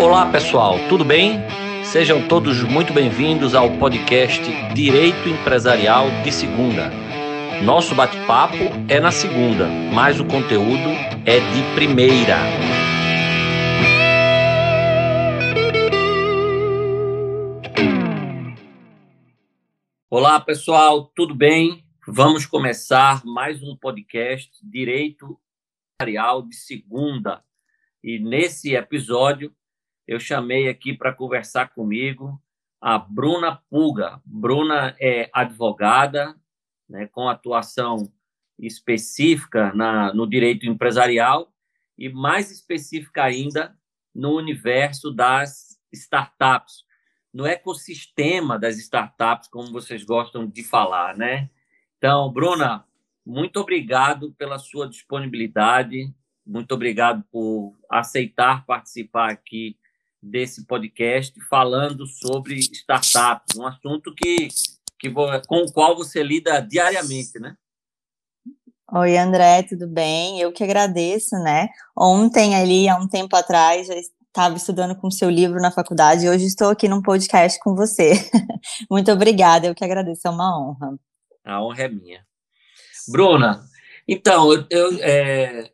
Olá pessoal, tudo bem? Sejam todos muito bem-vindos ao podcast Direito Empresarial de Segunda. Nosso bate-papo é na segunda, mas o conteúdo é de primeira. Olá pessoal, tudo bem? Vamos começar mais um podcast Direito Empresarial de Segunda. E nesse episódio eu chamei aqui para conversar comigo a Bruna Puga. Bruna é advogada, né, com atuação específica na, no direito empresarial e mais específica ainda no universo das startups, no ecossistema das startups, como vocês gostam de falar, né? Então, Bruna, muito obrigado pela sua disponibilidade, muito obrigado por aceitar participar aqui desse podcast falando sobre startups, um assunto que, que com o qual você lida diariamente, né? Oi, André, tudo bem? Eu que agradeço, né? Ontem, ali, há um tempo atrás, já estava estudando com o seu livro na faculdade e hoje estou aqui num podcast com você. Muito obrigada, eu que agradeço, é uma honra. A honra é minha. Bruna, então, eu, eu é,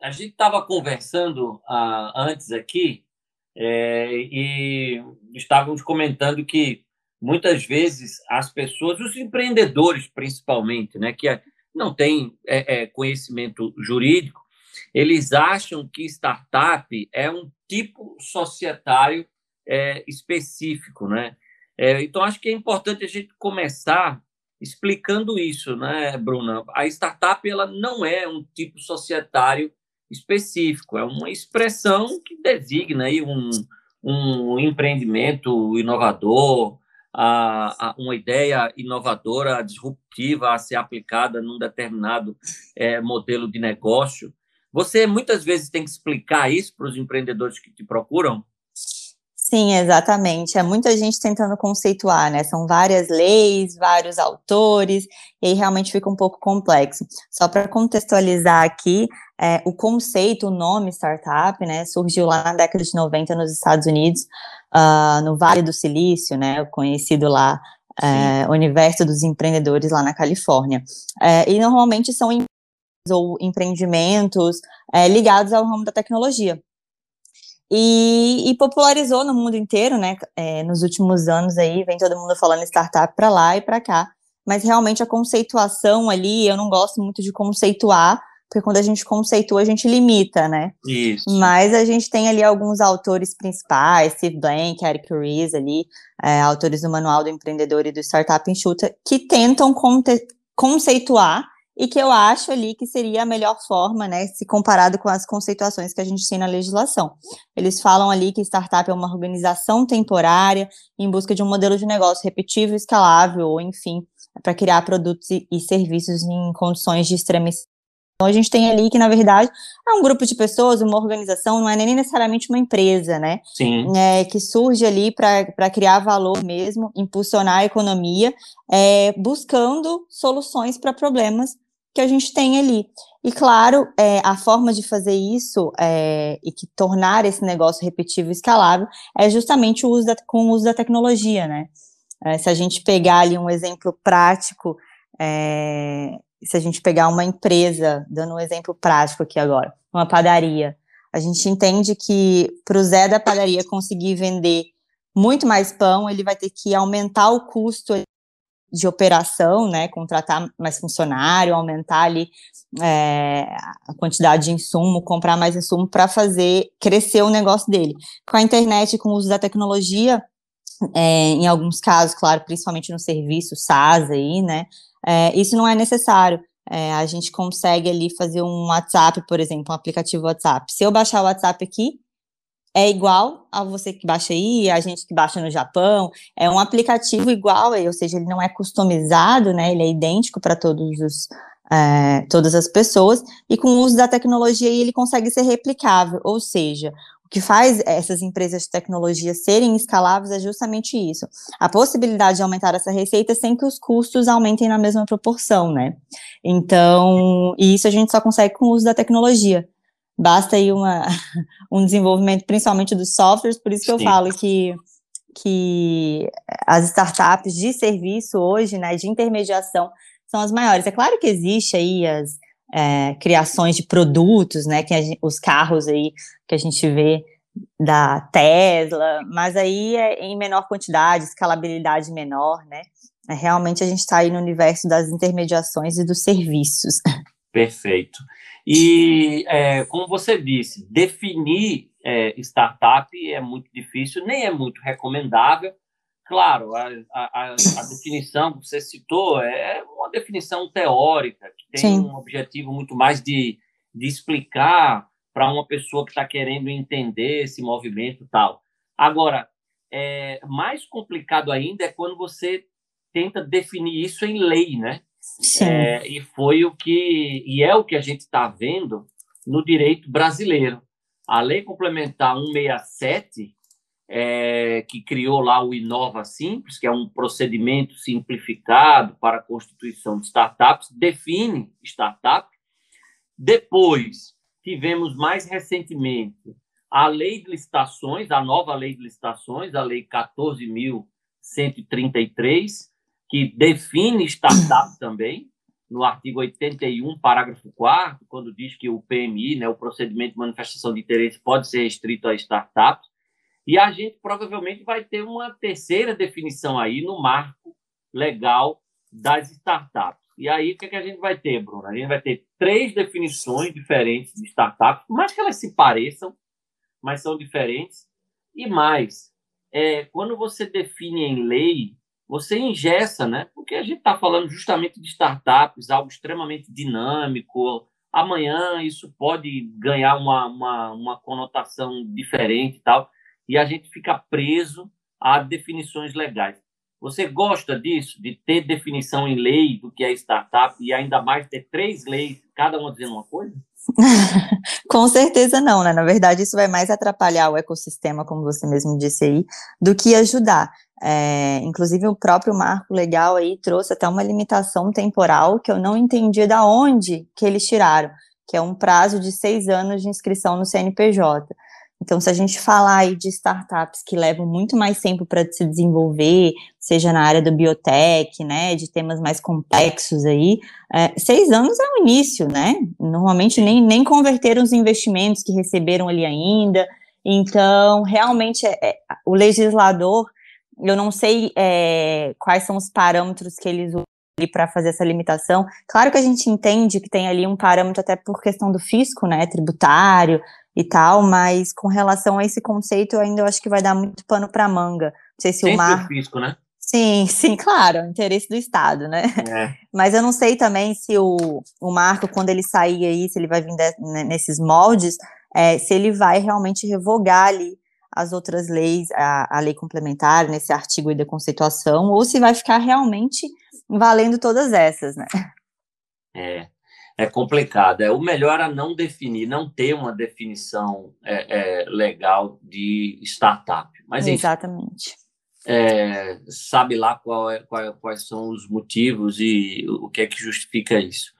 a gente estava conversando ah, antes aqui é, e estávamos comentando que muitas vezes as pessoas, os empreendedores principalmente, né, que não têm é, é, conhecimento jurídico, eles acham que startup é um tipo societário é, específico, né? É, então acho que é importante a gente começar explicando isso, né, Bruna? A startup ela não é um tipo societário específico, é uma expressão que designa aí um, um empreendimento inovador, a, a, uma ideia inovadora, disruptiva a ser aplicada num determinado é, modelo de negócio. Você muitas vezes tem que explicar isso para os empreendedores que te procuram? Sim, exatamente. É muita gente tentando conceituar, né? São várias leis, vários autores, e aí realmente fica um pouco complexo. Só para contextualizar aqui, é, o conceito, o nome startup, né, surgiu lá na década de 90 nos Estados Unidos, uh, no Vale do Silício, né, conhecido lá, é, universo dos empreendedores lá na Califórnia. É, e normalmente são ou empreendimentos é, ligados ao ramo da tecnologia. E, e, popularizou no mundo inteiro, né? É, nos últimos anos aí, vem todo mundo falando startup para lá e para cá. Mas realmente a conceituação ali, eu não gosto muito de conceituar, porque quando a gente conceitua, a gente limita, né? Isso. Mas a gente tem ali alguns autores principais, Steve Blank, Eric Ries ali, é, autores do Manual do Empreendedor e do Startup Enxuta, que tentam conceituar e que eu acho ali que seria a melhor forma, né, se comparado com as conceituações que a gente tem na legislação. Eles falam ali que startup é uma organização temporária em busca de um modelo de negócio repetível, escalável, ou enfim, para criar produtos e, serviços em condições de extrema a gente tem ali que, na verdade, é um grupo de pessoas, uma organização, não é nem necessariamente uma empresa, né? Sim. É, que surge ali para criar valor mesmo, impulsionar a economia, é, buscando soluções para problemas que a gente tem ali. E claro, é, a forma de fazer isso é, e que tornar esse negócio repetível e escalável é justamente o uso da, com o uso da tecnologia, né? É, se a gente pegar ali um exemplo prático, é, se a gente pegar uma empresa, dando um exemplo prático aqui agora, uma padaria, a gente entende que para o Zé da padaria conseguir vender muito mais pão, ele vai ter que aumentar o custo de operação, né, contratar mais funcionário, aumentar ali é, a quantidade de insumo, comprar mais insumo para fazer crescer o negócio dele. Com a internet, com o uso da tecnologia, é, em alguns casos, claro, principalmente no serviço SaaS aí, né, é, isso não é necessário. É, a gente consegue ali fazer um WhatsApp, por exemplo, um aplicativo WhatsApp. Se eu baixar o WhatsApp aqui, é igual a você que baixa aí, a gente que baixa no Japão, é um aplicativo igual, ou seja, ele não é customizado, né? Ele é idêntico para todos os é, todas as pessoas, e com o uso da tecnologia ele consegue ser replicável, ou seja, que faz essas empresas de tecnologia serem escaláveis é justamente isso, a possibilidade de aumentar essa receita sem que os custos aumentem na mesma proporção, né? Então, e isso a gente só consegue com o uso da tecnologia. basta aí uma, um desenvolvimento, principalmente dos softwares, por isso que Sim. eu falo que, que as startups de serviço hoje, né, de intermediação, são as maiores. É claro que existe aí as é, criações de produtos, né, que gente, os carros aí que a gente vê da Tesla, mas aí é em menor quantidade, escalabilidade menor, né? É, realmente a gente está aí no universo das intermediações e dos serviços. Perfeito. E, é, como você disse, definir é, startup é muito difícil, nem é muito recomendável. Claro, a, a, a definição que você citou é uma definição teórica, que tem Sim. um objetivo muito mais de, de explicar para uma pessoa que está querendo entender esse movimento tal. Agora, é, mais complicado ainda é quando você tenta definir isso em lei, né? É, e foi o que e é o que a gente está vendo no direito brasileiro. A lei complementar 167, é, que criou lá o Inova Simples, que é um procedimento simplificado para a constituição de startups, define startup. Depois, tivemos mais recentemente a lei de licitações, a nova lei de licitações, a lei 14.133, que define startup também, no artigo 81, parágrafo 4 quando diz que o PMI, né, o procedimento de manifestação de interesse, pode ser restrito a startups. E a gente provavelmente vai ter uma terceira definição aí no marco legal das startups. E aí, o que, é que a gente vai ter, Bruno? A gente vai ter três definições diferentes de startups, por mais que elas se pareçam, mas são diferentes. E mais, é, quando você define em lei você ingessa, né? Porque a gente está falando justamente de startups, algo extremamente dinâmico. Amanhã isso pode ganhar uma, uma, uma conotação diferente e tal, e a gente fica preso a definições legais. Você gosta disso, de ter definição em lei do que é startup e ainda mais ter três leis, cada uma dizendo uma coisa? Com certeza não, né? Na verdade, isso vai mais atrapalhar o ecossistema, como você mesmo disse aí, do que ajudar. É, inclusive, o próprio marco legal aí trouxe até uma limitação temporal que eu não entendi da onde que eles tiraram, que é um prazo de seis anos de inscrição no CNPJ. Então, se a gente falar aí de startups que levam muito mais tempo para se desenvolver, seja na área do biotech, né, de temas mais complexos aí, é, seis anos é o início, né? Normalmente nem, nem converteram os investimentos que receberam ali ainda. Então, realmente, é, é, o legislador, eu não sei é, quais são os parâmetros que eles usam para fazer essa limitação. Claro que a gente entende que tem ali um parâmetro até por questão do fisco, né, tributário, e tal, mas com relação a esse conceito, eu ainda acho que vai dar muito pano para manga. Não sei se Sempre o mar. O fisco, né? Sim, sim, claro, é interesse do Estado, né? É. Mas eu não sei também se o, o Marco, quando ele sair aí, se ele vai vir de, né, nesses moldes, é, se ele vai realmente revogar ali as outras leis, a, a lei complementar, nesse artigo da conceituação, ou se vai ficar realmente valendo todas essas, né? É, é complicado. É o melhor a não definir, não ter uma definição é, é, legal de startup. Mas exatamente. É, sabe lá qual é, qual, quais são os motivos e o que é que justifica isso.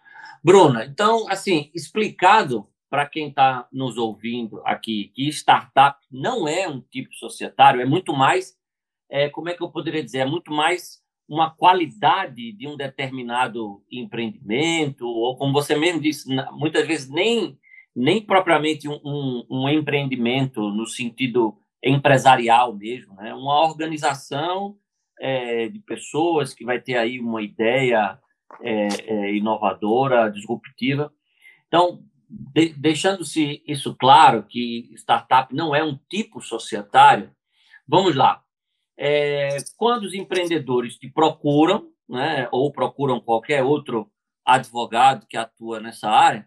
Bruna, então, assim, explicado para quem está nos ouvindo aqui que startup não é um tipo societário, é muito mais, é, como é que eu poderia dizer, é muito mais uma qualidade de um determinado empreendimento, ou como você mesmo disse, muitas vezes nem, nem propriamente um, um, um empreendimento no sentido empresarial mesmo, né? uma organização é, de pessoas que vai ter aí uma ideia é, é, inovadora, disruptiva. Então, de, deixando-se isso claro, que startup não é um tipo societário, vamos lá é, quando os empreendedores te procuram, né, ou procuram qualquer outro advogado que atua nessa área,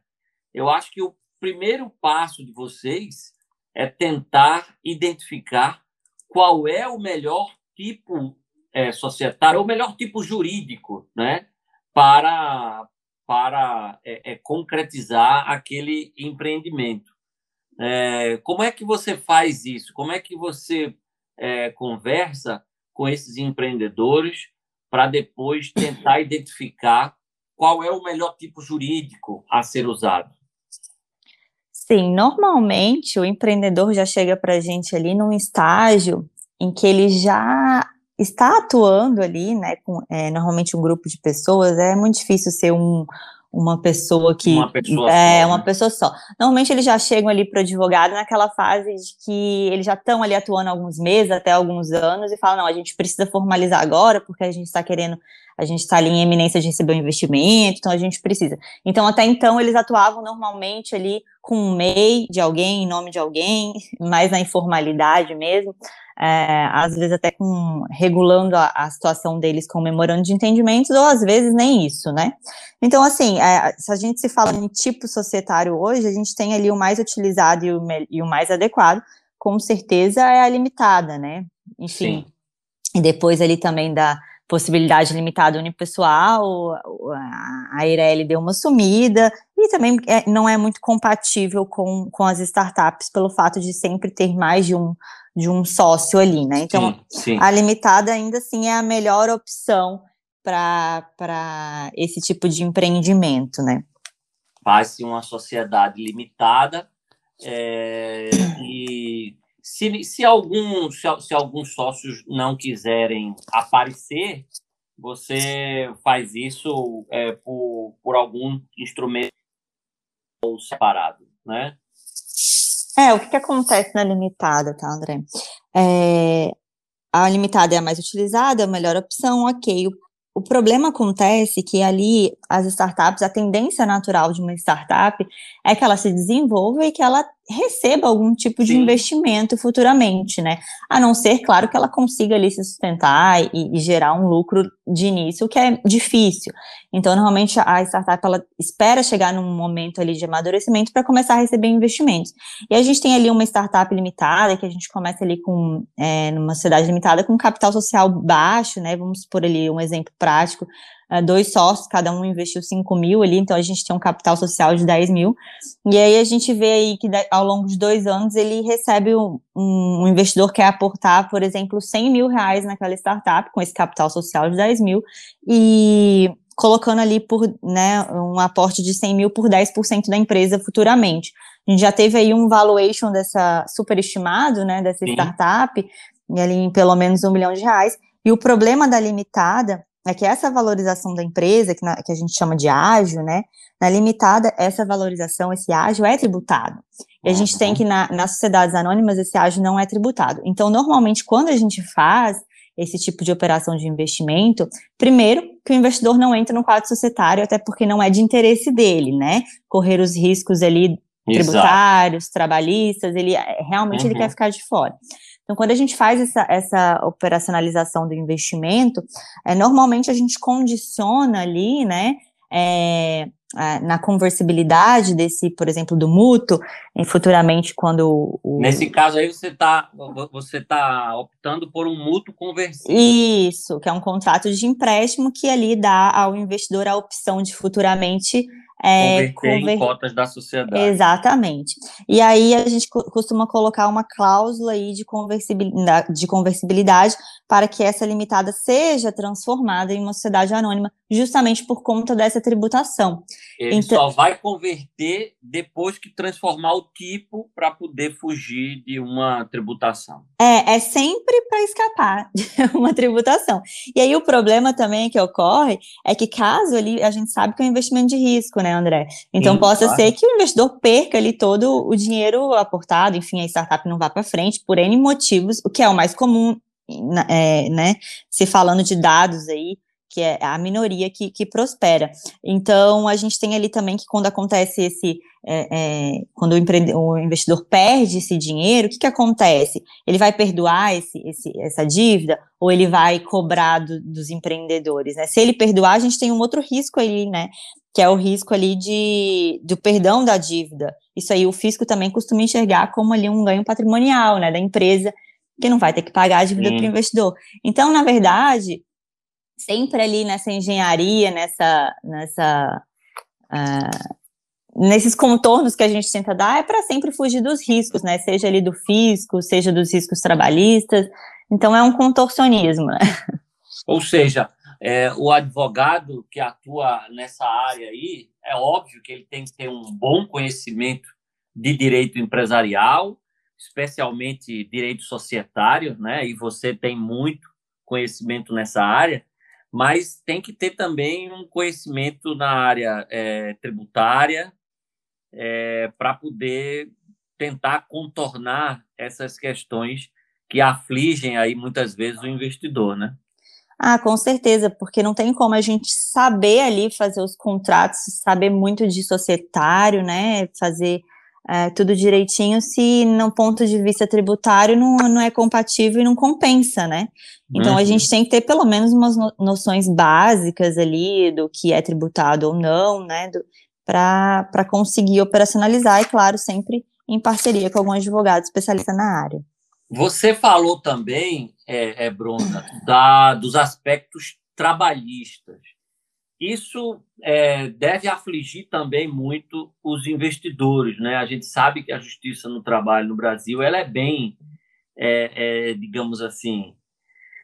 eu acho que o primeiro passo de vocês é tentar identificar qual é o melhor tipo é, societário, o melhor tipo jurídico, né, para, para é, é, concretizar aquele empreendimento. É, como é que você faz isso? Como é que você é, conversa com esses empreendedores para depois tentar identificar qual é o melhor tipo jurídico a ser usado. Sim, normalmente o empreendedor já chega para a gente ali num estágio em que ele já está atuando ali, né, com é, normalmente um grupo de pessoas, é muito difícil ser um, uma pessoa que uma pessoa é só, uma né? pessoa só. Normalmente eles já chegam ali para o advogado naquela fase de que eles já estão ali atuando alguns meses, até alguns anos, e falam, não, a gente precisa formalizar agora, porque a gente está querendo, a gente está ali em eminência de receber um investimento, então a gente precisa. Então, até então, eles atuavam normalmente ali com um MEI de alguém, em nome de alguém, mais na informalidade mesmo, é, às vezes até com regulando a, a, situação deles com memorando de entendimentos, ou às vezes nem isso, né? Então, assim, é, se a gente se fala em tipo societário hoje, a gente tem ali o mais utilizado e o, e o mais adequado, com certeza é a limitada, né? Enfim. Sim. E depois ali também da possibilidade limitada unipessoal, a Eireli deu uma sumida, e também é, não é muito compatível com, com as startups pelo fato de sempre ter mais de um, de um sócio ali, né? Então, sim, sim. a limitada ainda assim é a melhor opção para esse tipo de empreendimento, né? Faz-se uma sociedade limitada é, e se, se, algum, se, se alguns sócios não quiserem aparecer, você faz isso é, por, por algum instrumento separado, né? É, o que, que acontece na limitada, tá, André? É, a limitada é a mais utilizada, é a melhor opção, ok. O, o problema acontece que ali as startups, a tendência natural de uma startup é que ela se desenvolva e que ela receba algum tipo de Sim. investimento futuramente, né? A não ser, claro, que ela consiga ali se sustentar e, e, gerar um lucro de início, que é difícil. Então, normalmente a startup ela espera chegar num momento ali de amadurecimento para começar a receber investimentos. E a gente tem ali uma startup limitada, que a gente começa ali com é, numa sociedade limitada com capital social baixo, né? Vamos por ali um exemplo prático dois sócios, cada um investiu 5 mil ali, então a gente tem um capital social de 10 mil. E aí a gente vê aí que ao longo de dois anos ele recebe um, um investidor que quer aportar, por exemplo, 100 mil reais naquela startup com esse capital social de 10 mil e colocando ali por né, um aporte de 100 mil por 10% da empresa futuramente. A gente já teve aí um valuation dessa superestimado, né, dessa Sim. startup, ali em pelo menos um milhão de reais. E o problema da limitada é que essa valorização da empresa, que, na, que a gente chama de ágio, né, na limitada, essa valorização, esse ágio é tributado. E a gente tem que, na, nas sociedades anônimas, esse ágio não é tributado. Então, normalmente, quando a gente faz esse tipo de operação de investimento, primeiro, que o investidor não entra no quadro societário, até porque não é de interesse dele, né, correr os riscos ali tributários, Exato. trabalhistas, ele realmente uhum. ele quer ficar de fora. Então, quando a gente faz essa, essa operacionalização do investimento, é, normalmente a gente condiciona ali, né, é, na conversibilidade desse, por exemplo, do mútuo, futuramente quando o... Nesse caso aí você está você tá optando por um mútuo conversível. Isso, que é um contrato de empréstimo que ali dá ao investidor a opção de futuramente é, converter em cotas da sociedade. Exatamente. E aí a gente costuma colocar uma cláusula aí de conversibilidade, de conversibilidade para que essa limitada seja transformada em uma sociedade anônima, justamente por conta dessa tributação. Ele então, só vai converter depois que transformar o tipo para poder fugir de uma tributação. É, é sempre para escapar de uma tributação. E aí o problema também que ocorre é que caso ali a gente sabe que é um investimento de risco, né, André? Então Sim, possa claro. ser que o investidor perca ali todo o dinheiro aportado, enfim, a startup não vá para frente por N motivos, o que é o mais comum, é, né? Se falando de dados aí, que é a minoria que, que prospera. Então, a gente tem ali também que quando acontece esse, é, é, quando o, o, investidor perde esse dinheiro, o que, que acontece? Ele vai perdoar esse, esse, essa dívida ou ele vai cobrar do, dos empreendedores, né? Se ele perdoar, a gente tem um outro risco ali, né? Que é o risco ali de, do perdão da dívida. Isso aí o fisco também costuma enxergar como ali um ganho patrimonial, né? Da empresa, que não vai ter que pagar a dívida para o investidor. Então, na verdade, sempre ali nessa engenharia, nessa, nessa uh, nesses contornos que a gente tenta dar, é para sempre fugir dos riscos, né? Seja ali do fisco, seja dos riscos trabalhistas. Então é um contorcionismo. Né? Ou seja, é, o advogado que atua nessa área aí, é óbvio que ele tem que ter um bom conhecimento de direito empresarial, especialmente direito societário, né? E você tem muito conhecimento nessa área, mas tem que ter também um conhecimento na área é, tributária é, para poder tentar contornar essas questões que afligem aí muitas vezes o investidor, né? Ah, com certeza, porque não tem como a gente saber ali fazer os contratos, saber muito de societário, né? Fazer é, tudo direitinho, se no ponto de vista tributário não, não é compatível e não compensa, né? Então uhum. a gente tem que ter pelo menos umas noções básicas ali do que é tributado ou não, né? Para conseguir operacionalizar, e claro, sempre em parceria com algum advogado especialista na área. Você falou também, é, é Bruna, da, dos aspectos trabalhistas. Isso é, deve afligir também muito os investidores, né? A gente sabe que a justiça no trabalho no Brasil ela é bem, é, é, digamos assim,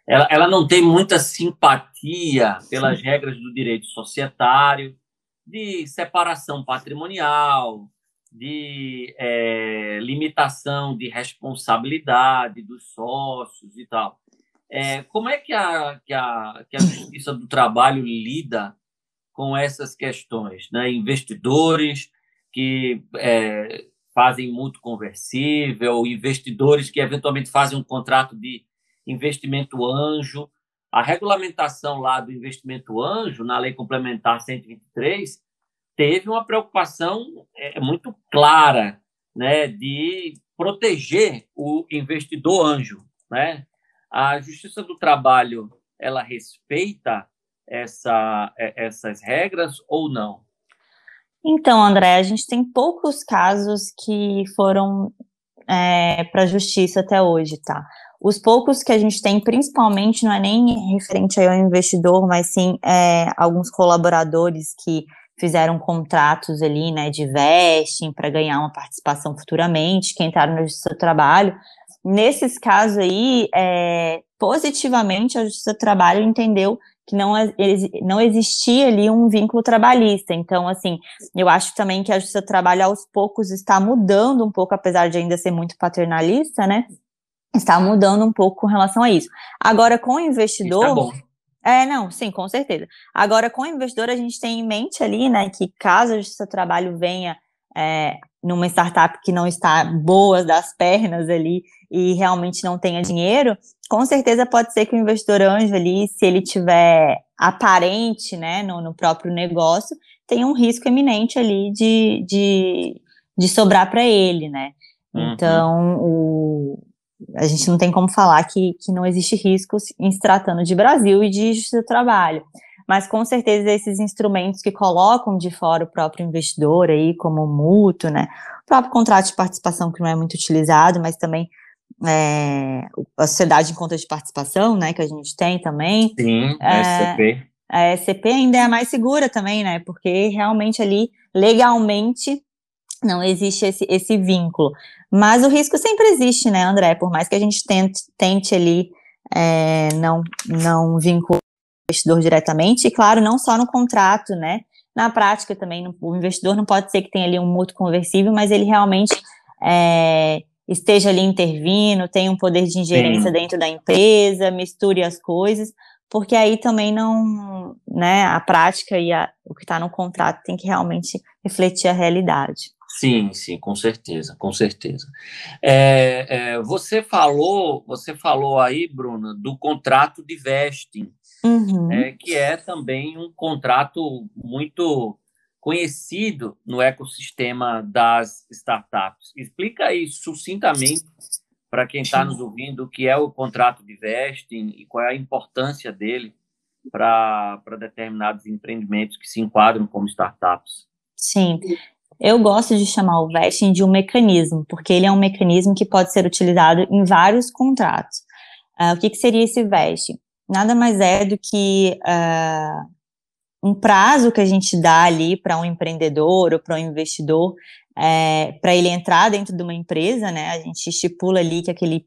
ela, ela não tem muita simpatia pelas regras do direito societário, de separação patrimonial, de é, limitação de responsabilidade dos sócios e tal. É, como é que a, que, a, que a Justiça do Trabalho lida com essas questões? Né? Investidores que é, fazem mútuo conversível, investidores que eventualmente fazem um contrato de investimento anjo. A regulamentação lá do investimento anjo, na Lei Complementar 123, teve uma preocupação é, muito clara né, de proteger o investidor anjo. Né? A Justiça do Trabalho ela respeita essa, é, essas regras ou não? Então, André, a gente tem poucos casos que foram é, para a justiça até hoje, tá? Os poucos que a gente tem, principalmente, não é nem referente ao investidor, mas sim é, alguns colaboradores que fizeram contratos ali, né, de vesting para ganhar uma participação futuramente, que entraram no do Trabalho. Nesses casos aí, é, positivamente, a Justiça do Trabalho entendeu que não, não existia ali um vínculo trabalhista. Então, assim, eu acho também que a Justiça do Trabalho, aos poucos, está mudando um pouco, apesar de ainda ser muito paternalista, né? Está mudando um pouco com relação a isso. Agora, com o investidor. É é, não, sim, com certeza. Agora, com o investidor, a gente tem em mente ali, né, que caso o seu trabalho venha é, numa startup que não está boa das pernas ali e realmente não tenha dinheiro, com certeza pode ser que o investidor anjo ali, se ele tiver aparente, né, no, no próprio negócio, tenha um risco eminente ali de, de, de sobrar para ele, né. Uhum. Então, o, a gente não tem como falar que, que não existe riscos em se tratando de Brasil e de justiça do trabalho. Mas com certeza esses instrumentos que colocam de fora o próprio investidor aí, como o mútuo, né? O próprio contrato de participação que não é muito utilizado, mas também é, a sociedade em conta de participação, né, que a gente tem também. Sim, a é, SCP. A SCP ainda é mais segura também, né, porque realmente ali, legalmente, não existe esse, esse vínculo. Mas o risco sempre existe, né, André? Por mais que a gente tente, tente ali é, não, não vincular o investidor diretamente, e claro, não só no contrato, né? Na prática também, o investidor não pode ser que tenha ali um mútuo conversível, mas ele realmente é, esteja ali intervindo, tenha um poder de ingerência Sim. dentro da empresa, misture as coisas, porque aí também não, né, a prática e a, o que está no contrato tem que realmente refletir a realidade. Sim, sim, com certeza, com certeza. É, é, você falou, você falou aí, Bruna, do contrato de vesting, uhum. é, que é também um contrato muito conhecido no ecossistema das startups. Explica aí sucintamente para quem está nos ouvindo o que é o contrato de vesting e qual é a importância dele para determinados empreendimentos que se enquadram como startups. Sim, eu gosto de chamar o vesting de um mecanismo, porque ele é um mecanismo que pode ser utilizado em vários contratos. Uh, o que, que, seria esse vesting? Nada mais é do que uh, um prazo que a gente dá ali para um empreendedor ou para um investidor, é, para ele entrar dentro de uma empresa, né? A gente estipula ali que aquele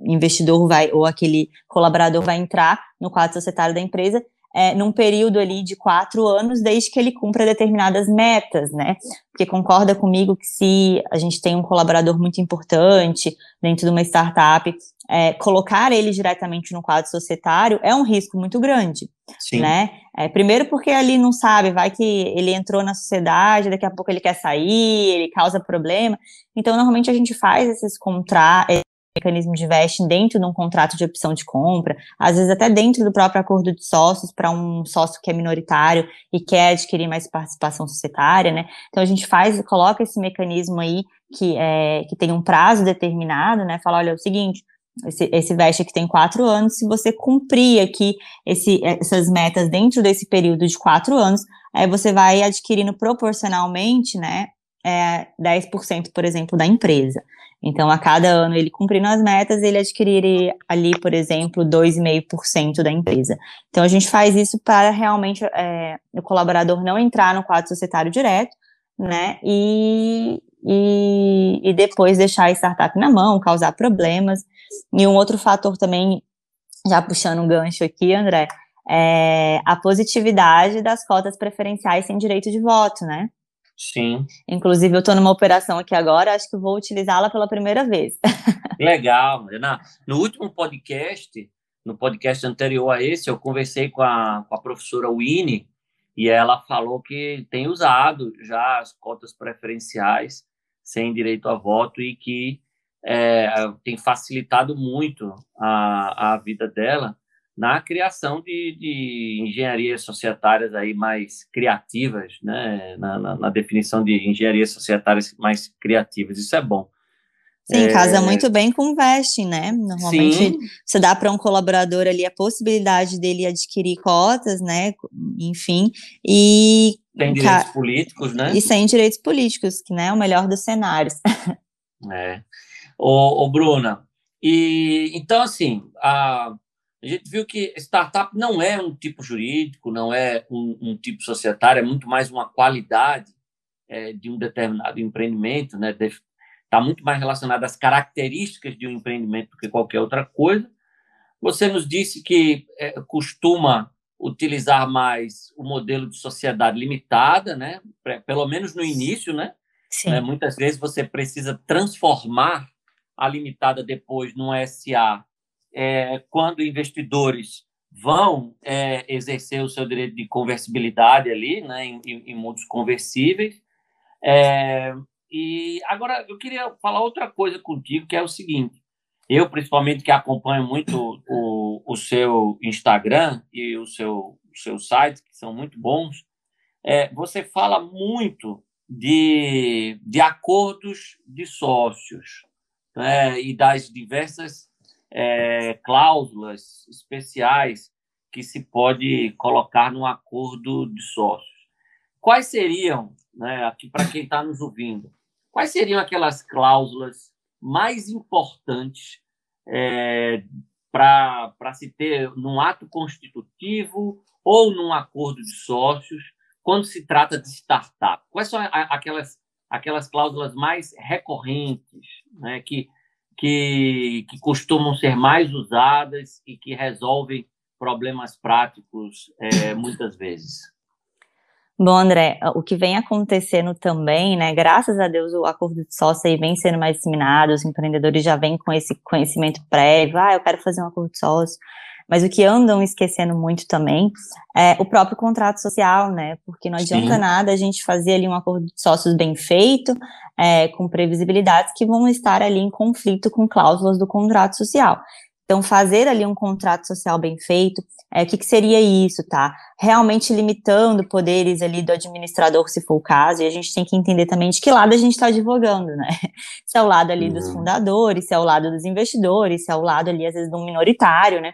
investidor vai, ou aquele colaborador vai entrar no quadro societário da empresa, é, num período ali de quatro anos, desde que ele cumpra determinadas metas, né? Porque concorda comigo que se a gente tem um colaborador muito importante dentro de uma startup, é, colocar ele diretamente no quadro societário é um risco muito grande, Sim. né? É, primeiro porque ali não sabe, vai que ele entrou na sociedade, daqui a pouco ele quer sair, ele causa problema. Então, normalmente a gente faz esses contratos mecanismo de vesting dentro de um contrato de opção de compra, às vezes até dentro do próprio acordo de sócios para um sócio que é minoritário e quer adquirir mais participação societária, né? Então a gente faz, coloca esse mecanismo aí que, é, que tem um prazo determinado, né? Fala, olha, é o seguinte, esse, esse veste aqui tem quatro anos, se você cumprir aqui esse, essas metas dentro desse período de quatro anos, aí você vai adquirindo proporcionalmente, né, é, 10%, por exemplo, da empresa. Então, a cada ano ele cumprindo as metas, ele adquiriria ali, por exemplo, 2,5% da empresa. Então, a gente faz isso para realmente é, o colaborador não entrar no quadro societário direto, né? E, e, e depois deixar a startup na mão, causar problemas. E um outro fator também, já puxando um gancho aqui, André, é a positividade das cotas preferenciais sem direito de voto, né? Sim. Inclusive, eu estou numa operação aqui agora, acho que vou utilizá-la pela primeira vez. Legal. Na, no último podcast, no podcast anterior a esse, eu conversei com a, com a professora Winnie e ela falou que tem usado já as cotas preferenciais sem direito a voto e que é, tem facilitado muito a, a vida dela na criação de, de engenharias societárias aí mais criativas, né? Na, na, na, definição de engenharias societárias mais criativas. Isso é bom. Sim, é... casa muito bem com o vesting, né? Normalmente Sim. você dá para um colaborador ali a possibilidade dele adquirir cotas, né? Enfim, e sem direitos políticos, né? E sem direitos políticos, que né, é o melhor dos cenários. É. Ô, ô Bruna, e então assim, a a gente viu que startup não é um tipo jurídico, não é um, um tipo societário, é muito mais uma qualidade é, de um determinado empreendimento, né? Está muito mais relacionado às características de um empreendimento do que qualquer outra coisa. Você nos disse que é, costuma utilizar mais o modelo de sociedade limitada, né? Pelo menos no início, né? É, muitas vezes você precisa transformar a limitada depois num SA é, quando investidores vão é, exercer o seu direito de conversibilidade ali, né, em, em mundos conversíveis. É, e agora eu queria falar outra coisa contigo, que é o seguinte: eu, principalmente, que acompanho muito o, o seu Instagram e o seu, o seu site, que são muito bons, é, você fala muito de, de acordos de sócios né, e das diversas é, cláusulas especiais que se pode colocar no acordo de sócios. Quais seriam, né, aqui para quem está nos ouvindo, quais seriam aquelas cláusulas mais importantes é, para se ter num ato constitutivo ou num acordo de sócios quando se trata de startup? Quais são aquelas, aquelas cláusulas mais recorrentes né, que que, que costumam ser mais usadas e que resolvem problemas práticos é, muitas vezes. Bom, André, o que vem acontecendo também, né? Graças a Deus o acordo de sócio aí vem sendo mais disseminado, os empreendedores já vêm com esse conhecimento prévio, ah, eu quero fazer um acordo de sócio. Mas o que andam esquecendo muito também é o próprio contrato social, né? Porque não adianta Sim. nada a gente fazer ali um acordo de sócios bem feito, é, com previsibilidades que vão estar ali em conflito com cláusulas do contrato social. Então, fazer ali um contrato social bem feito, é, o que, que, seria isso, tá? Realmente limitando poderes ali do administrador, se for o caso, e a gente tem que entender também de que lado a gente está advogando, né? Se é o lado ali uhum. dos fundadores, se é o lado dos investidores, se é o lado ali, às vezes, do minoritário, né?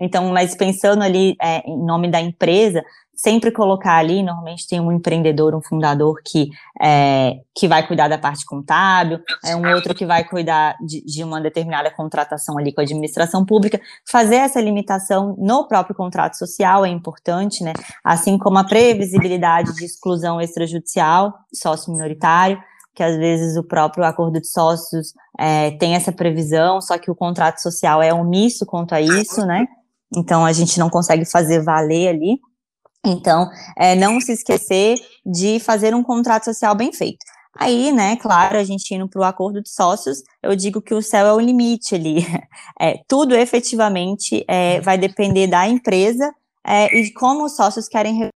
Então, mas pensando ali é, em nome da empresa, sempre colocar ali, normalmente tem um empreendedor, um fundador que, é, que vai cuidar da parte contábil, é um outro que vai cuidar de, de, uma determinada contratação ali com a administração pública. Fazer essa limitação no próprio contrato social é importante, né? Assim como a previsibilidade de exclusão extrajudicial, sócio minoritário, que às vezes o próprio acordo de sócios é, tem essa previsão, só que o contrato social é omisso quanto a isso, né? Então a gente não consegue fazer valer ali. Então, é, não se esquecer de fazer um contrato social bem feito. Aí, né, claro, a gente indo para o acordo de sócios, eu digo que o céu é o limite ali. É, tudo efetivamente é, vai depender da empresa é, e de como os sócios querem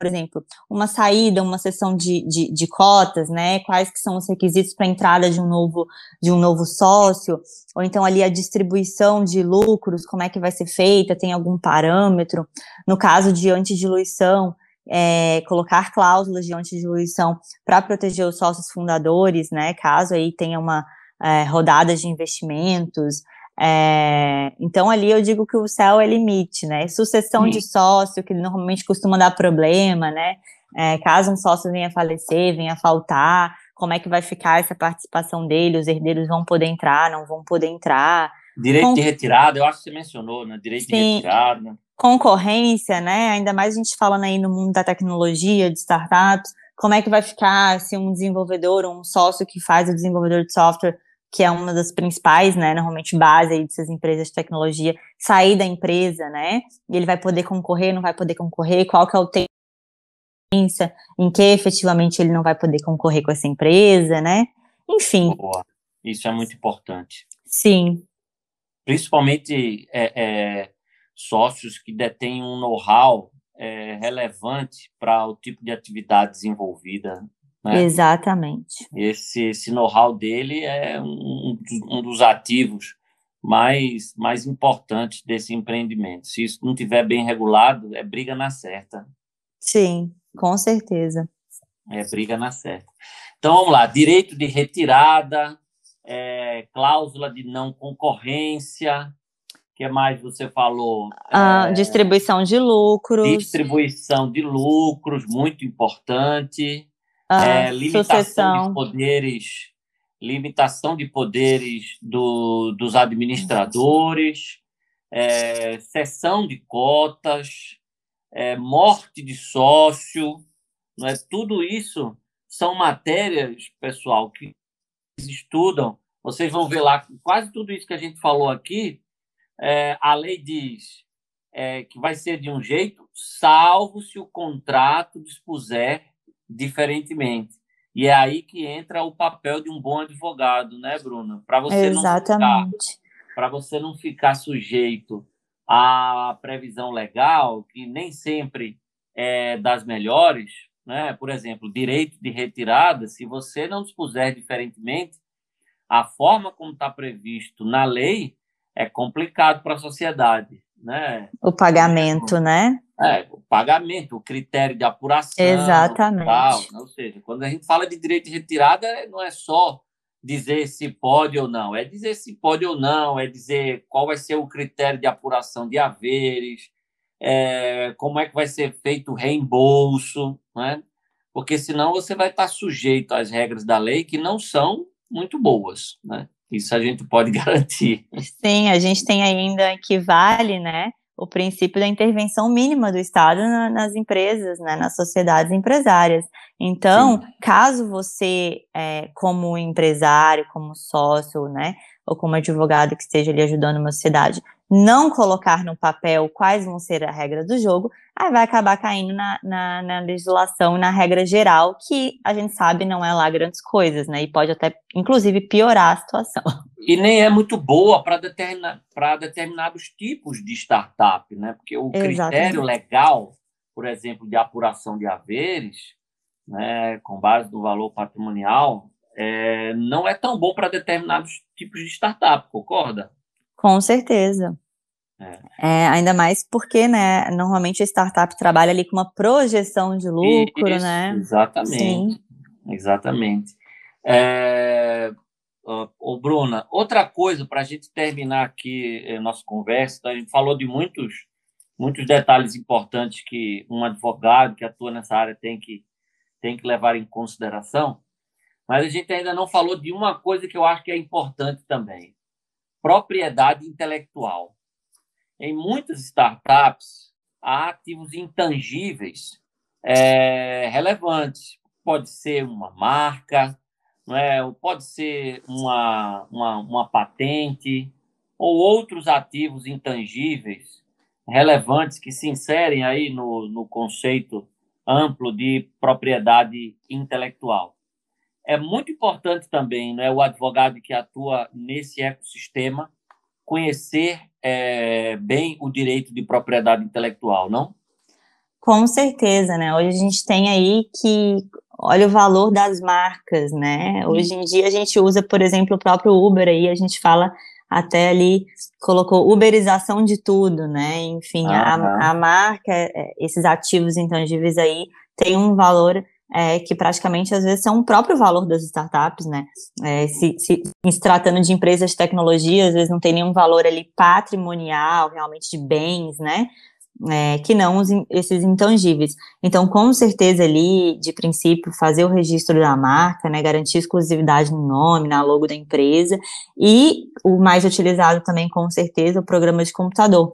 por exemplo, uma saída, uma sessão de, de, de cotas, né? Quais que são os requisitos para a entrada de um novo de um novo sócio, ou então ali a distribuição de lucros, como é que vai ser feita, tem algum parâmetro? No caso de antediluição, é, colocar cláusulas de antediluição para proteger os sócios fundadores, né? Caso aí tenha uma é, rodada de investimentos, é, então, ali eu digo que o céu é limite, né? Sucessão Sim. de sócio, que normalmente costuma dar problema, né? É, caso um sócio venha a falecer, venha a faltar, como é que vai ficar essa participação dele? Os herdeiros vão poder entrar, não vão poder entrar? Direito Com... de retirada, eu acho que você mencionou, né? Direito Sim. de retirada. Concorrência, né? Ainda mais a gente falando aí no mundo da tecnologia, de startups, como é que vai ficar se um desenvolvedor ou um sócio que faz o desenvolvedor de software que é uma das principais, né, normalmente base aí dessas empresas de tecnologia, sair da empresa, né, e ele vai poder concorrer, não vai poder concorrer, qual que é o tempo em que efetivamente ele não vai poder concorrer com essa empresa, né, enfim. Boa. Isso é muito importante. Sim. Principalmente é, é, sócios que detêm um know-how é, relevante para o tipo de atividade desenvolvida né? Exatamente. Esse, esse know-how dele é um, um dos ativos mais, mais importantes desse empreendimento. Se isso não tiver bem regulado, é briga na certa. Sim, com certeza. É briga na certa. Então vamos lá: direito de retirada, é, cláusula de não concorrência. O que mais você falou? Ah, é, distribuição de lucros. Distribuição de lucros, muito importante é, limitação sucessão. de poderes, limitação de poderes do, dos administradores, é, cessão de cotas, é, morte de sócio, não é? Tudo isso são matérias, pessoal, que estudam. Vocês vão ver lá quase tudo isso que a gente falou aqui. É, a lei diz é, que vai ser de um jeito, salvo se o contrato dispuser diferentemente. E é aí que entra o papel de um bom advogado, né, Bruna? Para você Exatamente. Para você não ficar sujeito à previsão legal, que nem sempre é das melhores, né? Por exemplo, direito de retirada, se você não dispuser diferentemente, a forma como está previsto na lei é complicado para a sociedade, né? O pagamento, né? É, o pagamento, o critério de apuração. Exatamente. Tal, ou seja, quando a gente fala de direito de retirada, não é só dizer se pode ou não, é dizer se pode ou não, é dizer qual vai ser o critério de apuração de haveres, é, como é que vai ser feito o reembolso, né? porque senão você vai estar sujeito às regras da lei que não são muito boas, né? Isso a gente pode garantir. Sim, a gente tem ainda que vale, né? O princípio da intervenção mínima do Estado na, nas empresas, né, nas sociedades empresárias. Então, Sim. caso você, é, como empresário, como sócio, né, ou como advogado que esteja ali ajudando uma sociedade, não colocar no papel quais vão ser a regra do jogo, aí vai acabar caindo na, na, na legislação na regra geral, que a gente sabe não é lá grandes coisas, né? E pode até, inclusive, piorar a situação. E nem é muito boa para determina, determinados tipos de startup, né? Porque o Exatamente. critério legal, por exemplo, de apuração de haveres, né, com base no valor patrimonial, é, não é tão bom para determinados tipos de startup, concorda? Com certeza. É. É, ainda mais porque, né, normalmente a startup trabalha ali com uma projeção de lucro, Isso, né? Exatamente. Sim. Exatamente. É, ô, Bruna, outra coisa para a gente terminar aqui a nossa conversa, a gente falou de muitos, muitos detalhes importantes que um advogado que atua nessa área tem que, tem que levar em consideração, mas a gente ainda não falou de uma coisa que eu acho que é importante também propriedade intelectual. Em muitas startups, há ativos intangíveis é, relevantes. Pode ser uma marca, não é? pode ser uma, uma, uma patente, ou outros ativos intangíveis relevantes que se inserem aí no, no conceito amplo de propriedade intelectual. É muito importante também né, o advogado que atua nesse ecossistema conhecer é, bem o direito de propriedade intelectual, não? Com certeza, né? Hoje a gente tem aí que olha o valor das marcas, né? Hoje em dia a gente usa, por exemplo, o próprio Uber aí, a gente fala até ali, colocou uberização de tudo, né? Enfim, uhum. a, a marca, é, esses ativos intangíveis aí, tem um valor é, que praticamente às vezes são o próprio valor das startups, né? É, se, se, se, tratando de empresas de tecnologia, às vezes não tem nenhum valor ali patrimonial, realmente de bens, né? é, que não os, esses intangíveis. Então, com certeza ali, de princípio, fazer o registro da marca, né, garantir exclusividade no nome, na logo da empresa, e o mais utilizado também, com certeza, o programa de computador,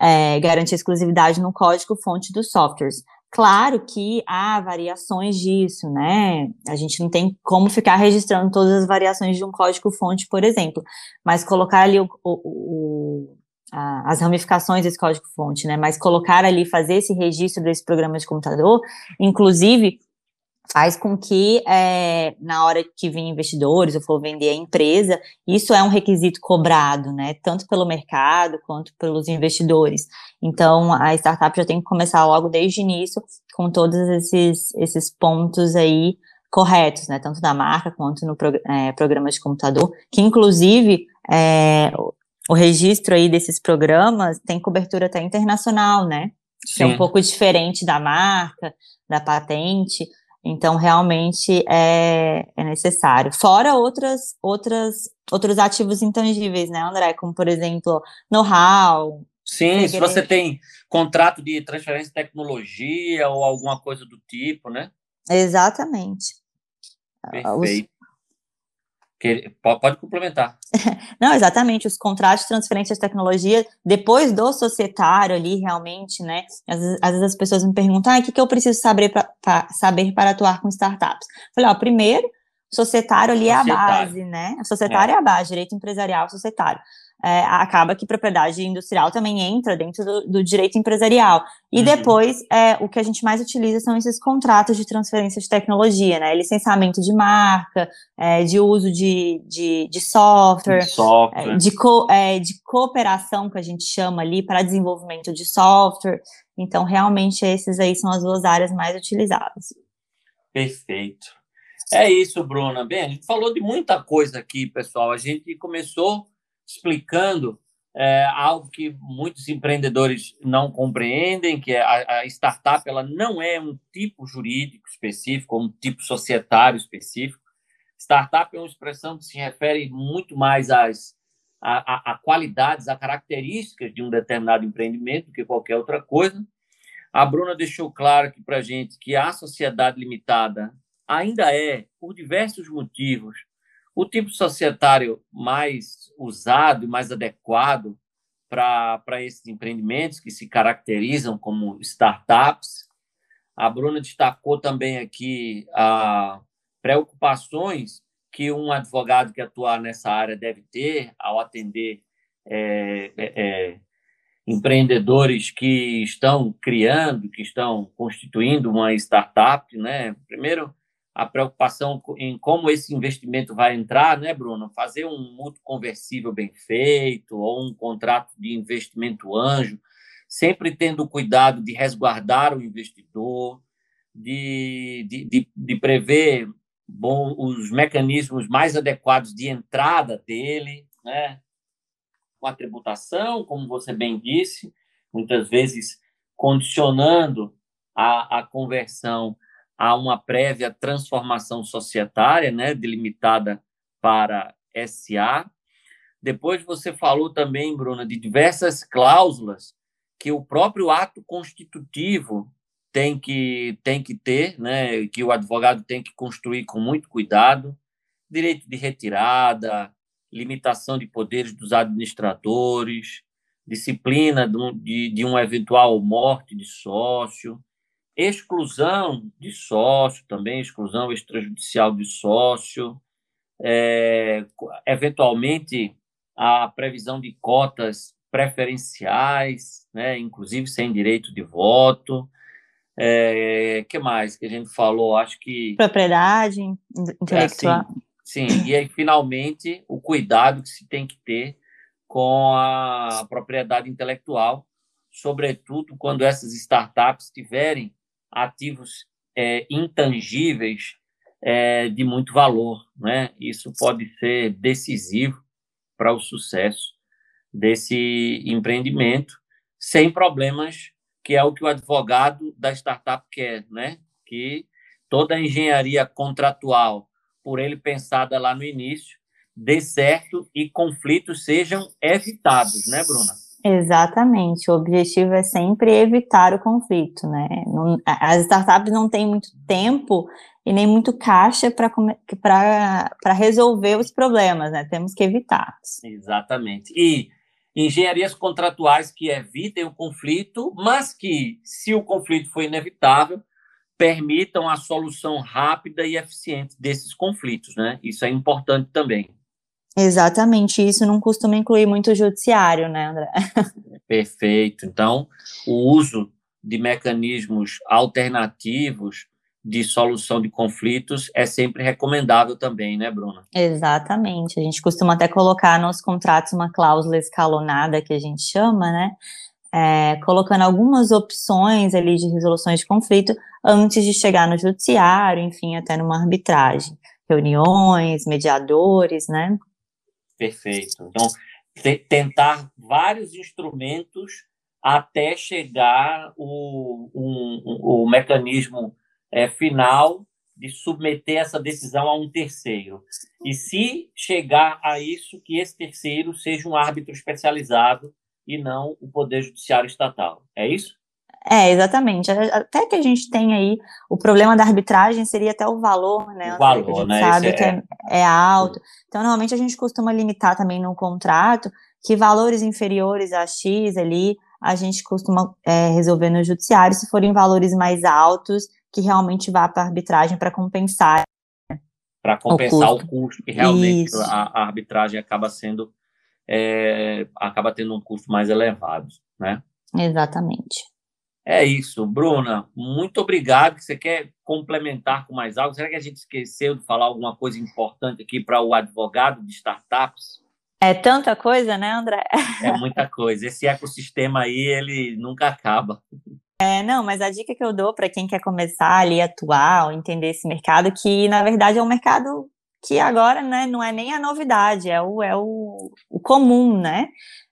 é, garantir exclusividade no código-fonte dos softwares. Claro que há variações disso, né? A gente não tem como ficar registrando todas as variações de um código-fonte, por exemplo, mas colocar ali o, o, o as ramificações desse código-fonte, né? Mas colocar ali, fazer esse registro desse programa de computador, inclusive faz com que é, na hora que vir investidores ou for vender a empresa, isso é um requisito cobrado, né? Tanto pelo mercado quanto pelos investidores. Então a startup já tem que começar logo desde o início com todos esses, esses pontos aí corretos, né? Tanto da marca quanto no é, programa de computador, que inclusive é, o registro aí desses programas tem cobertura até internacional, né? Sim. Que é um pouco diferente da marca, da patente. Então, realmente é, é necessário. Fora outras, outras, outros ativos intangíveis, né, André? Como, por exemplo, know-how. Sim, se você tem contrato de transferência de tecnologia ou alguma coisa do tipo, né? Exatamente. Perfeito. Que, pode complementar. Não, exatamente, os contratos de transferência de tecnologia, depois do societário ali, realmente, né, às, às vezes as pessoas me perguntam, ah, o que, que eu preciso saber, pra, pra, saber para atuar com startups? Eu falei, ó, primeiro, societário ali societário. é a base, né, societário é. é a base, direito empresarial societário é, acaba que propriedade industrial também entra dentro do, do direito empresarial. E uhum. depois, é, o que a gente mais utiliza são esses contratos de transferência de tecnologia, né? Licenciamento de marca, é, de uso de, de, de software, de, software. É, de, co, é, de cooperação, que a gente chama ali, para desenvolvimento de software. Então, realmente, esses aí são as duas áreas mais utilizadas. Perfeito. É isso, Bruna. Bem, a gente falou de muita coisa aqui, pessoal. A gente começou explicando é, algo que muitos empreendedores não compreendem, que é a, a, startup ela não é um tipo jurídico específico, um tipo societário específico. Startup é uma expressão que se refere muito mais às a, a, a qualidades, a características de um determinado empreendimento do que qualquer outra coisa. A Bruna deixou claro aqui para a gente que a sociedade limitada ainda é, por diversos motivos, o tipo societário mais usado e mais adequado para esses empreendimentos que se caracterizam como startups. A Bruna destacou também aqui a preocupações que um advogado que atuar nessa área deve ter ao atender é, é empreendedores que estão criando, que estão constituindo uma startup, né? Primeiro, a preocupação em como esse investimento vai entrar, né, Bruno? Fazer um mútuo conversível bem feito ou um contrato de investimento anjo, sempre tendo cuidado de resguardar o investidor, de, de, de, de prever bom, os mecanismos mais adequados de entrada dele, né? Com a tributação, como você bem disse, muitas vezes condicionando a, a conversão há uma prévia transformação societária, né, delimitada para SA. Depois você falou também, Bruna, de diversas cláusulas que o próprio ato constitutivo tem que tem que ter, né, que o advogado tem que construir com muito cuidado, direito de retirada, limitação de poderes dos administradores, disciplina de, de uma eventual morte de sócio, exclusão de sócio também, exclusão extrajudicial de sócio, é, eventualmente a previsão de cotas preferenciais, né, inclusive sem direito de voto. É, que mais que a gente falou? Acho que propriedade intelectual. É, sim, sim, e aí finalmente o cuidado que se tem que ter com a propriedade intelectual, sobretudo quando essas startups tiverem ativos é, intangíveis é, de muito valor, né? Isso pode ser decisivo para o sucesso desse empreendimento, sem problemas, que é o que o advogado da startup quer, né? Que toda a engenharia contratual, por ele pensada lá no início, dê certo e conflitos sejam evitados, né, Bruna? Exatamente. O objetivo é sempre evitar o conflito, né? Não, as startups não têm muito tempo e nem muito caixa para resolver os problemas, né? Temos que evitá-los. Exatamente. E engenharias contratuais que evitem o conflito, mas que, se o conflito for inevitável, permitam a solução rápida e eficiente desses conflitos, né? Isso é importante também. Exatamente, isso não costuma incluir muito o judiciário, né, André? Perfeito. Então, o uso de mecanismos alternativos de solução de conflitos é sempre recomendável também, né, Bruna? Exatamente. A gente costuma até colocar nos contratos uma cláusula escalonada que a gente chama, né? É, colocando algumas opções ali de resoluções de conflito antes de chegar no judiciário, enfim, até numa arbitragem. Reuniões, mediadores, né? Perfeito. Então, tentar vários instrumentos até chegar o, um, o mecanismo é, final de submeter essa decisão a um terceiro. E se chegar a isso, que esse terceiro seja um árbitro especializado e não o Poder Judiciário Estatal. É isso? É, exatamente. Até que a gente tem aí, o problema da arbitragem seria até o valor, né? O valor, a gente né? sabe Esse que é, é, alto. Então, normalmente a gente costuma limitar também no contrato que valores inferiores a X ali, a gente costuma é, resolver no judiciário, se forem valores mais altos, que realmente vá para a arbitragem para compensar. Para compensar o custo, o custo que realmente a, a, arbitragem acaba sendo, é, acaba tendo um custo mais elevado, né? Exatamente. É isso, Bruna. Muito obrigado. Você quer complementar com mais algo? Será que a gente esqueceu de falar alguma coisa importante aqui para o advogado de startups? É tanta coisa, né, André? É muita coisa. Esse ecossistema aí, ele nunca acaba. É, não, mas a dica que eu dou para quem quer começar ali a atuar, ou entender esse mercado, que na verdade é um mercado que agora, né, não é nem a novidade, é o, é o, o comum, né?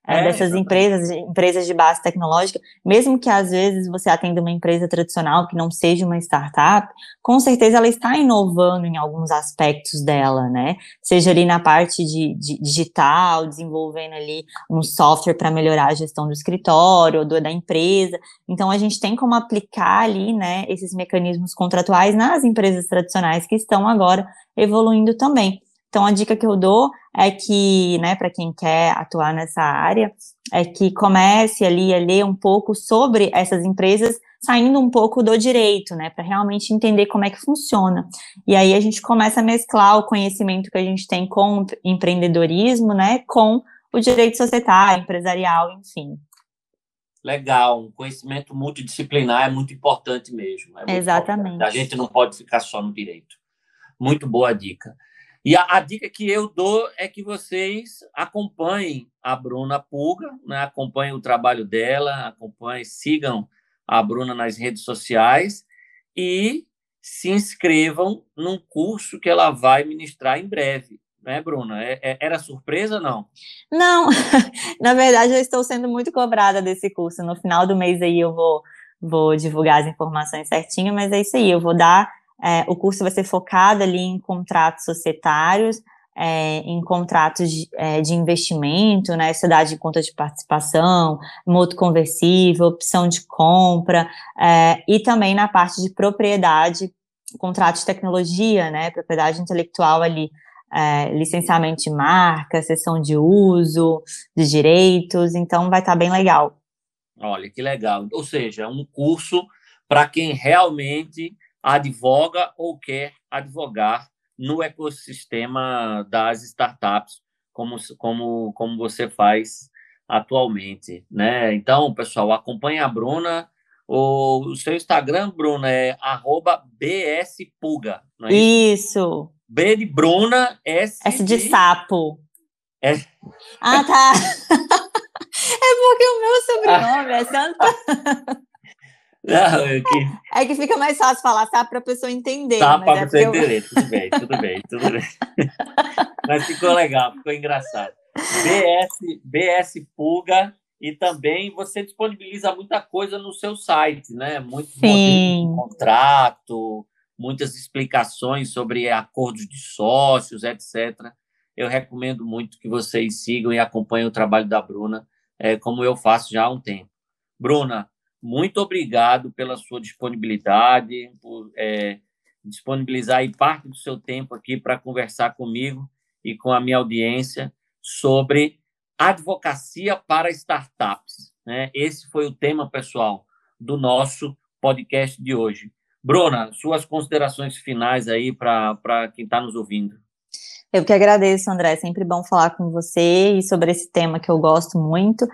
É, dessas empresas, empresas de base tecnológica, mesmo que às vezes você atenda uma empresa tradicional que não seja uma startup, com certeza ela está inovando em alguns aspectos dela, né? Seja ali na parte de, de digital, desenvolvendo ali um software para melhorar a gestão do escritório ou do, da empresa. Então a gente tem como aplicar ali, né, esses mecanismos contratuais nas empresas tradicionais que estão agora evoluindo também. Então, a dica que eu dou é que, né, para quem quer atuar nessa área, é que comece ali a ler um pouco sobre essas empresas, saindo um pouco do direito, né, para realmente entender como é que funciona. E aí a gente começa a mesclar o conhecimento que a gente tem com o empreendedorismo, né, com o direito societário, empresarial, enfim. Legal, um conhecimento multidisciplinar é muito importante mesmo. É Exatamente. Importante. A gente não pode ficar só no direito. Muito boa dica. E a, a, dica que eu dou é que vocês acompanhem a Bruna Pulga, né? acompanhem o trabalho dela, acompanhem, sigam a Bruna nas redes sociais e se inscrevam num curso que ela vai ministrar em breve. Né, Bruna? É, é, era surpresa não? Não, na verdade eu estou sendo muito cobrada desse curso. No final do mês aí eu vou, vou divulgar as informações certinho, mas é isso aí, eu vou dar é, o curso vai ser focado ali em contratos societários, é, em contratos de, é, de, investimento, né, cidade de conta de participação, moto conversível, opção de compra, é, e também na parte de propriedade, contrato de tecnologia, né, propriedade intelectual ali, é, licenciamento de marca, sessão de uso, de direitos, então vai estar tá bem legal. Olha, que legal. Ou seja, um curso para quem realmente advoga ou quer advogar no ecossistema das startups, como, como, como você faz atualmente, né? Então, pessoal, acompanhe a Bruna. O, o seu Instagram, Bruna, é bspuga, não é isso? Isso. B de Bruna, S, S de, de sapo. É. Ah, tá. é porque o meu sobrenome é Santa. É, que... é que fica mais fácil falar sapo para a pessoa entender. Tá, para a é pessoa eu... entender. Tudo bem, tudo bem, tudo bem. mas ficou legal, ficou engraçado. BS, BS Puga e também você disponibiliza muita coisa no seu site, né? Muito de contrato, muitas explicações sobre acordos de sócios, etc. Eu recomendo muito que vocês sigam e acompanhem o trabalho da Bruna, é, como eu faço já há um tempo. Bruna, muito obrigado pela sua disponibilidade, por é, disponibilizar aí parte do seu tempo aqui para conversar comigo e com a minha audiência sobre advocacia para startups. Né? Esse foi o tema, pessoal, do nosso podcast de hoje. Bruna, suas considerações finais aí para quem está nos ouvindo. Eu que agradeço, André. É sempre bom falar com você e sobre esse tema que eu gosto muito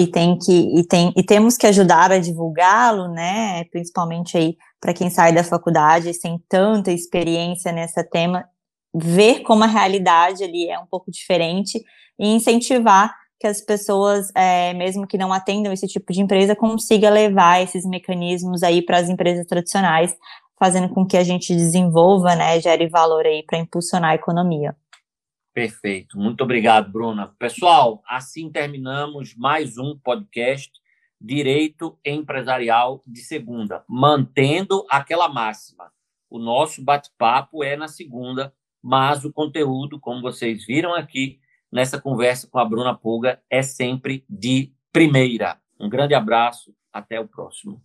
e tem que e tem e temos que ajudar a divulgá-lo, né? Principalmente aí para quem sai da faculdade sem tanta experiência nesse tema, ver como a realidade ali é um pouco diferente e incentivar que as pessoas, é, mesmo que não atendam esse tipo de empresa, consiga levar esses mecanismos aí para as empresas tradicionais, fazendo com que a gente desenvolva, né, gere valor aí para impulsionar a economia. Perfeito. Muito obrigado, Bruna. Pessoal, assim terminamos mais um podcast Direito Empresarial de segunda, mantendo aquela máxima. O nosso bate-papo é na segunda, mas o conteúdo, como vocês viram aqui nessa conversa com a Bruna Pulga, é sempre de primeira. Um grande abraço, até o próximo.